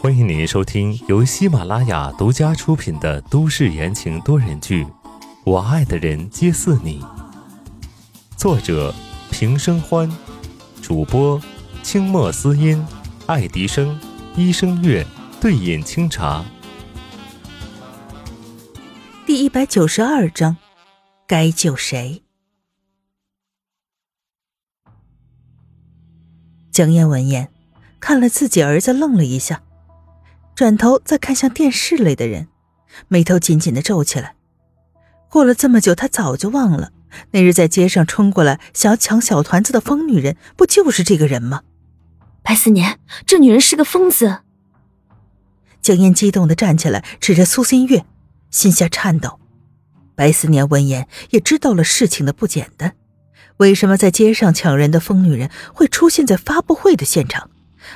欢迎您收听由喜马拉雅独家出品的都市言情多人剧《我爱的人皆似你》，作者平生欢，主播清墨思音、爱迪生、一生月、对饮清茶。第一百九十二章，该救谁？江燕闻言，看了自己儿子，愣了一下，转头再看向电视里的人，眉头紧紧的皱起来。过了这么久，他早就忘了那日在街上冲过来想要抢小团子的疯女人，不就是这个人吗？白思年，这女人是个疯子！江烟激动的站起来，指着苏新月，心下颤抖。白思年闻言，也知道了事情的不简单。为什么在街上抢人的疯女人会出现在发布会的现场，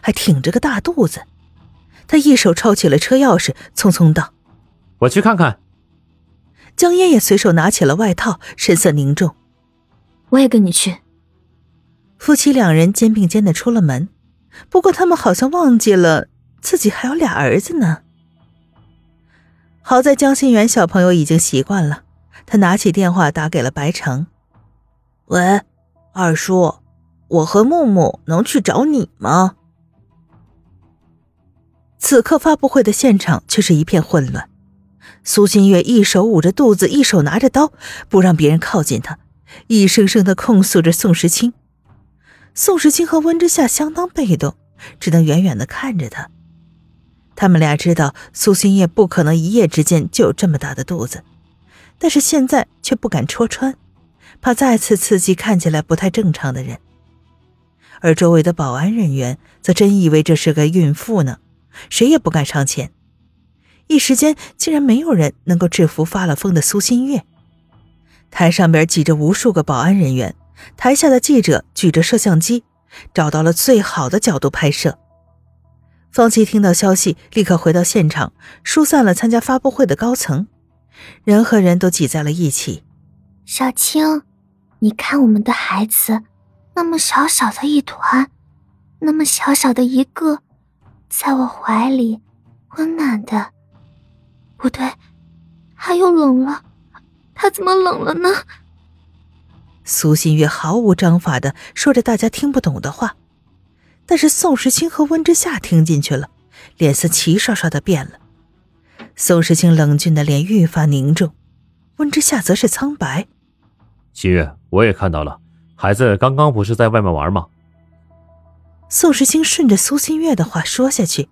还挺着个大肚子？他一手抄起了车钥匙，匆匆道：“我去看看。”江烟也随手拿起了外套，神色凝重：“我也跟你去。”夫妻两人肩并肩的出了门，不过他们好像忘记了自己还有俩儿子呢。好在江心远小朋友已经习惯了，他拿起电话打给了白城。喂，二叔，我和木木能去找你吗？此刻发布会的现场却是一片混乱。苏新月一手捂着肚子，一手拿着刀，不让别人靠近她，一声声的控诉着宋时清。宋时清和温之夏相当被动，只能远远的看着他。他们俩知道苏新月不可能一夜之间就有这么大的肚子，但是现在却不敢戳穿。怕再次刺激看起来不太正常的人，而周围的保安人员则真以为这是个孕妇呢，谁也不敢上前。一时间，竟然没有人能够制服发了疯的苏新月。台上边挤着无数个保安人员，台下的记者举着摄像机，找到了最好的角度拍摄。方琦听到消息，立刻回到现场，疏散了参加发布会的高层，人和人都挤在了一起。小青。你看，我们的孩子，那么小小的一团，那么小小的一个，在我怀里，温暖的。不对，他又冷了，他怎么冷了呢？苏新月毫无章法的说着大家听不懂的话，但是宋时清和温之夏听进去了，脸色齐刷刷的变了。宋时清冷峻的脸愈发凝重，温之夏则是苍白。新月，我也看到了，孩子刚刚不是在外面玩吗？宋时清顺着苏新月的话说下去，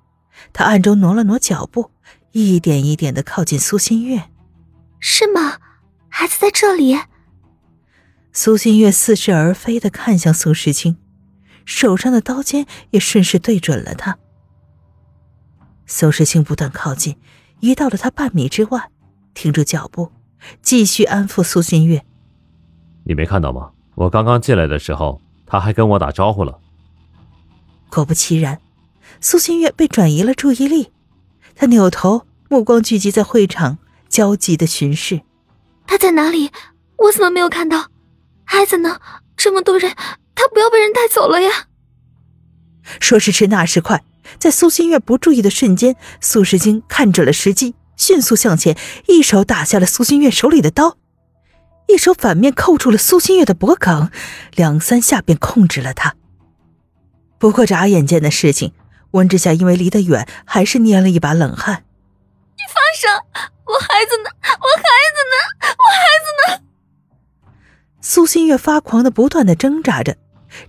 他暗中挪了挪脚步，一点一点的靠近苏新月。是吗？孩子在这里？苏新月似是而非的看向宋时清，手上的刀尖也顺势对准了他。宋时清不断靠近，移到了他半米之外，停住脚步，继续安抚苏新月。你没看到吗？我刚刚进来的时候，他还跟我打招呼了。果不其然，苏新月被转移了注意力，他扭头，目光聚集在会场，焦急的巡视。他在哪里？我怎么没有看到？孩子呢？这么多人，他不要被人带走了呀！说时迟，那时快，在苏新月不注意的瞬间，苏时清看准了时机，迅速向前，一手打下了苏新月手里的刀。一手反面扣住了苏新月的脖颈，两三下便控制了她。不过眨眼间的事情，温之夏因为离得远，还是捏了一把冷汗。你放手！我孩子呢？我孩子呢？我孩子呢？苏新月发狂的不断的挣扎着，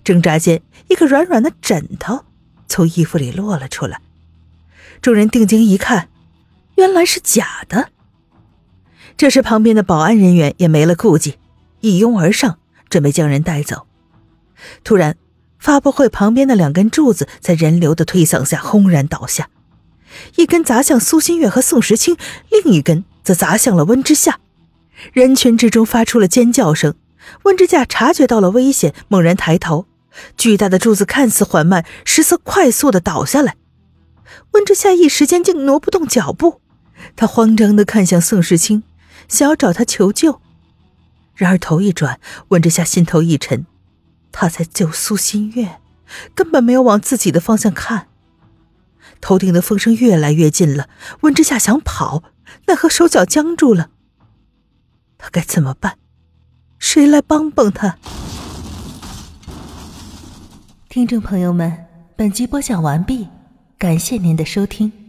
挣扎间，一个软软的枕头从衣服里落了出来。众人定睛一看，原来是假的。这时，旁边的保安人员也没了顾忌，一拥而上，准备将人带走。突然，发布会旁边的两根柱子在人流的推搡下轰然倒下，一根砸向苏新月和宋时清，另一根则砸向了温之夏。人群之中发出了尖叫声。温之夏察觉到了危险，猛然抬头，巨大的柱子看似缓慢，实则快速的倒下来。温之夏一时间竟挪不动脚步，他慌张的看向宋时清。想要找他求救，然而头一转，温之夏心头一沉，他在救苏新月，根本没有往自己的方向看。头顶的风声越来越近了，温之夏想跑，奈何手脚僵住了。他该怎么办？谁来帮帮他？听众朋友们，本集播讲完毕，感谢您的收听。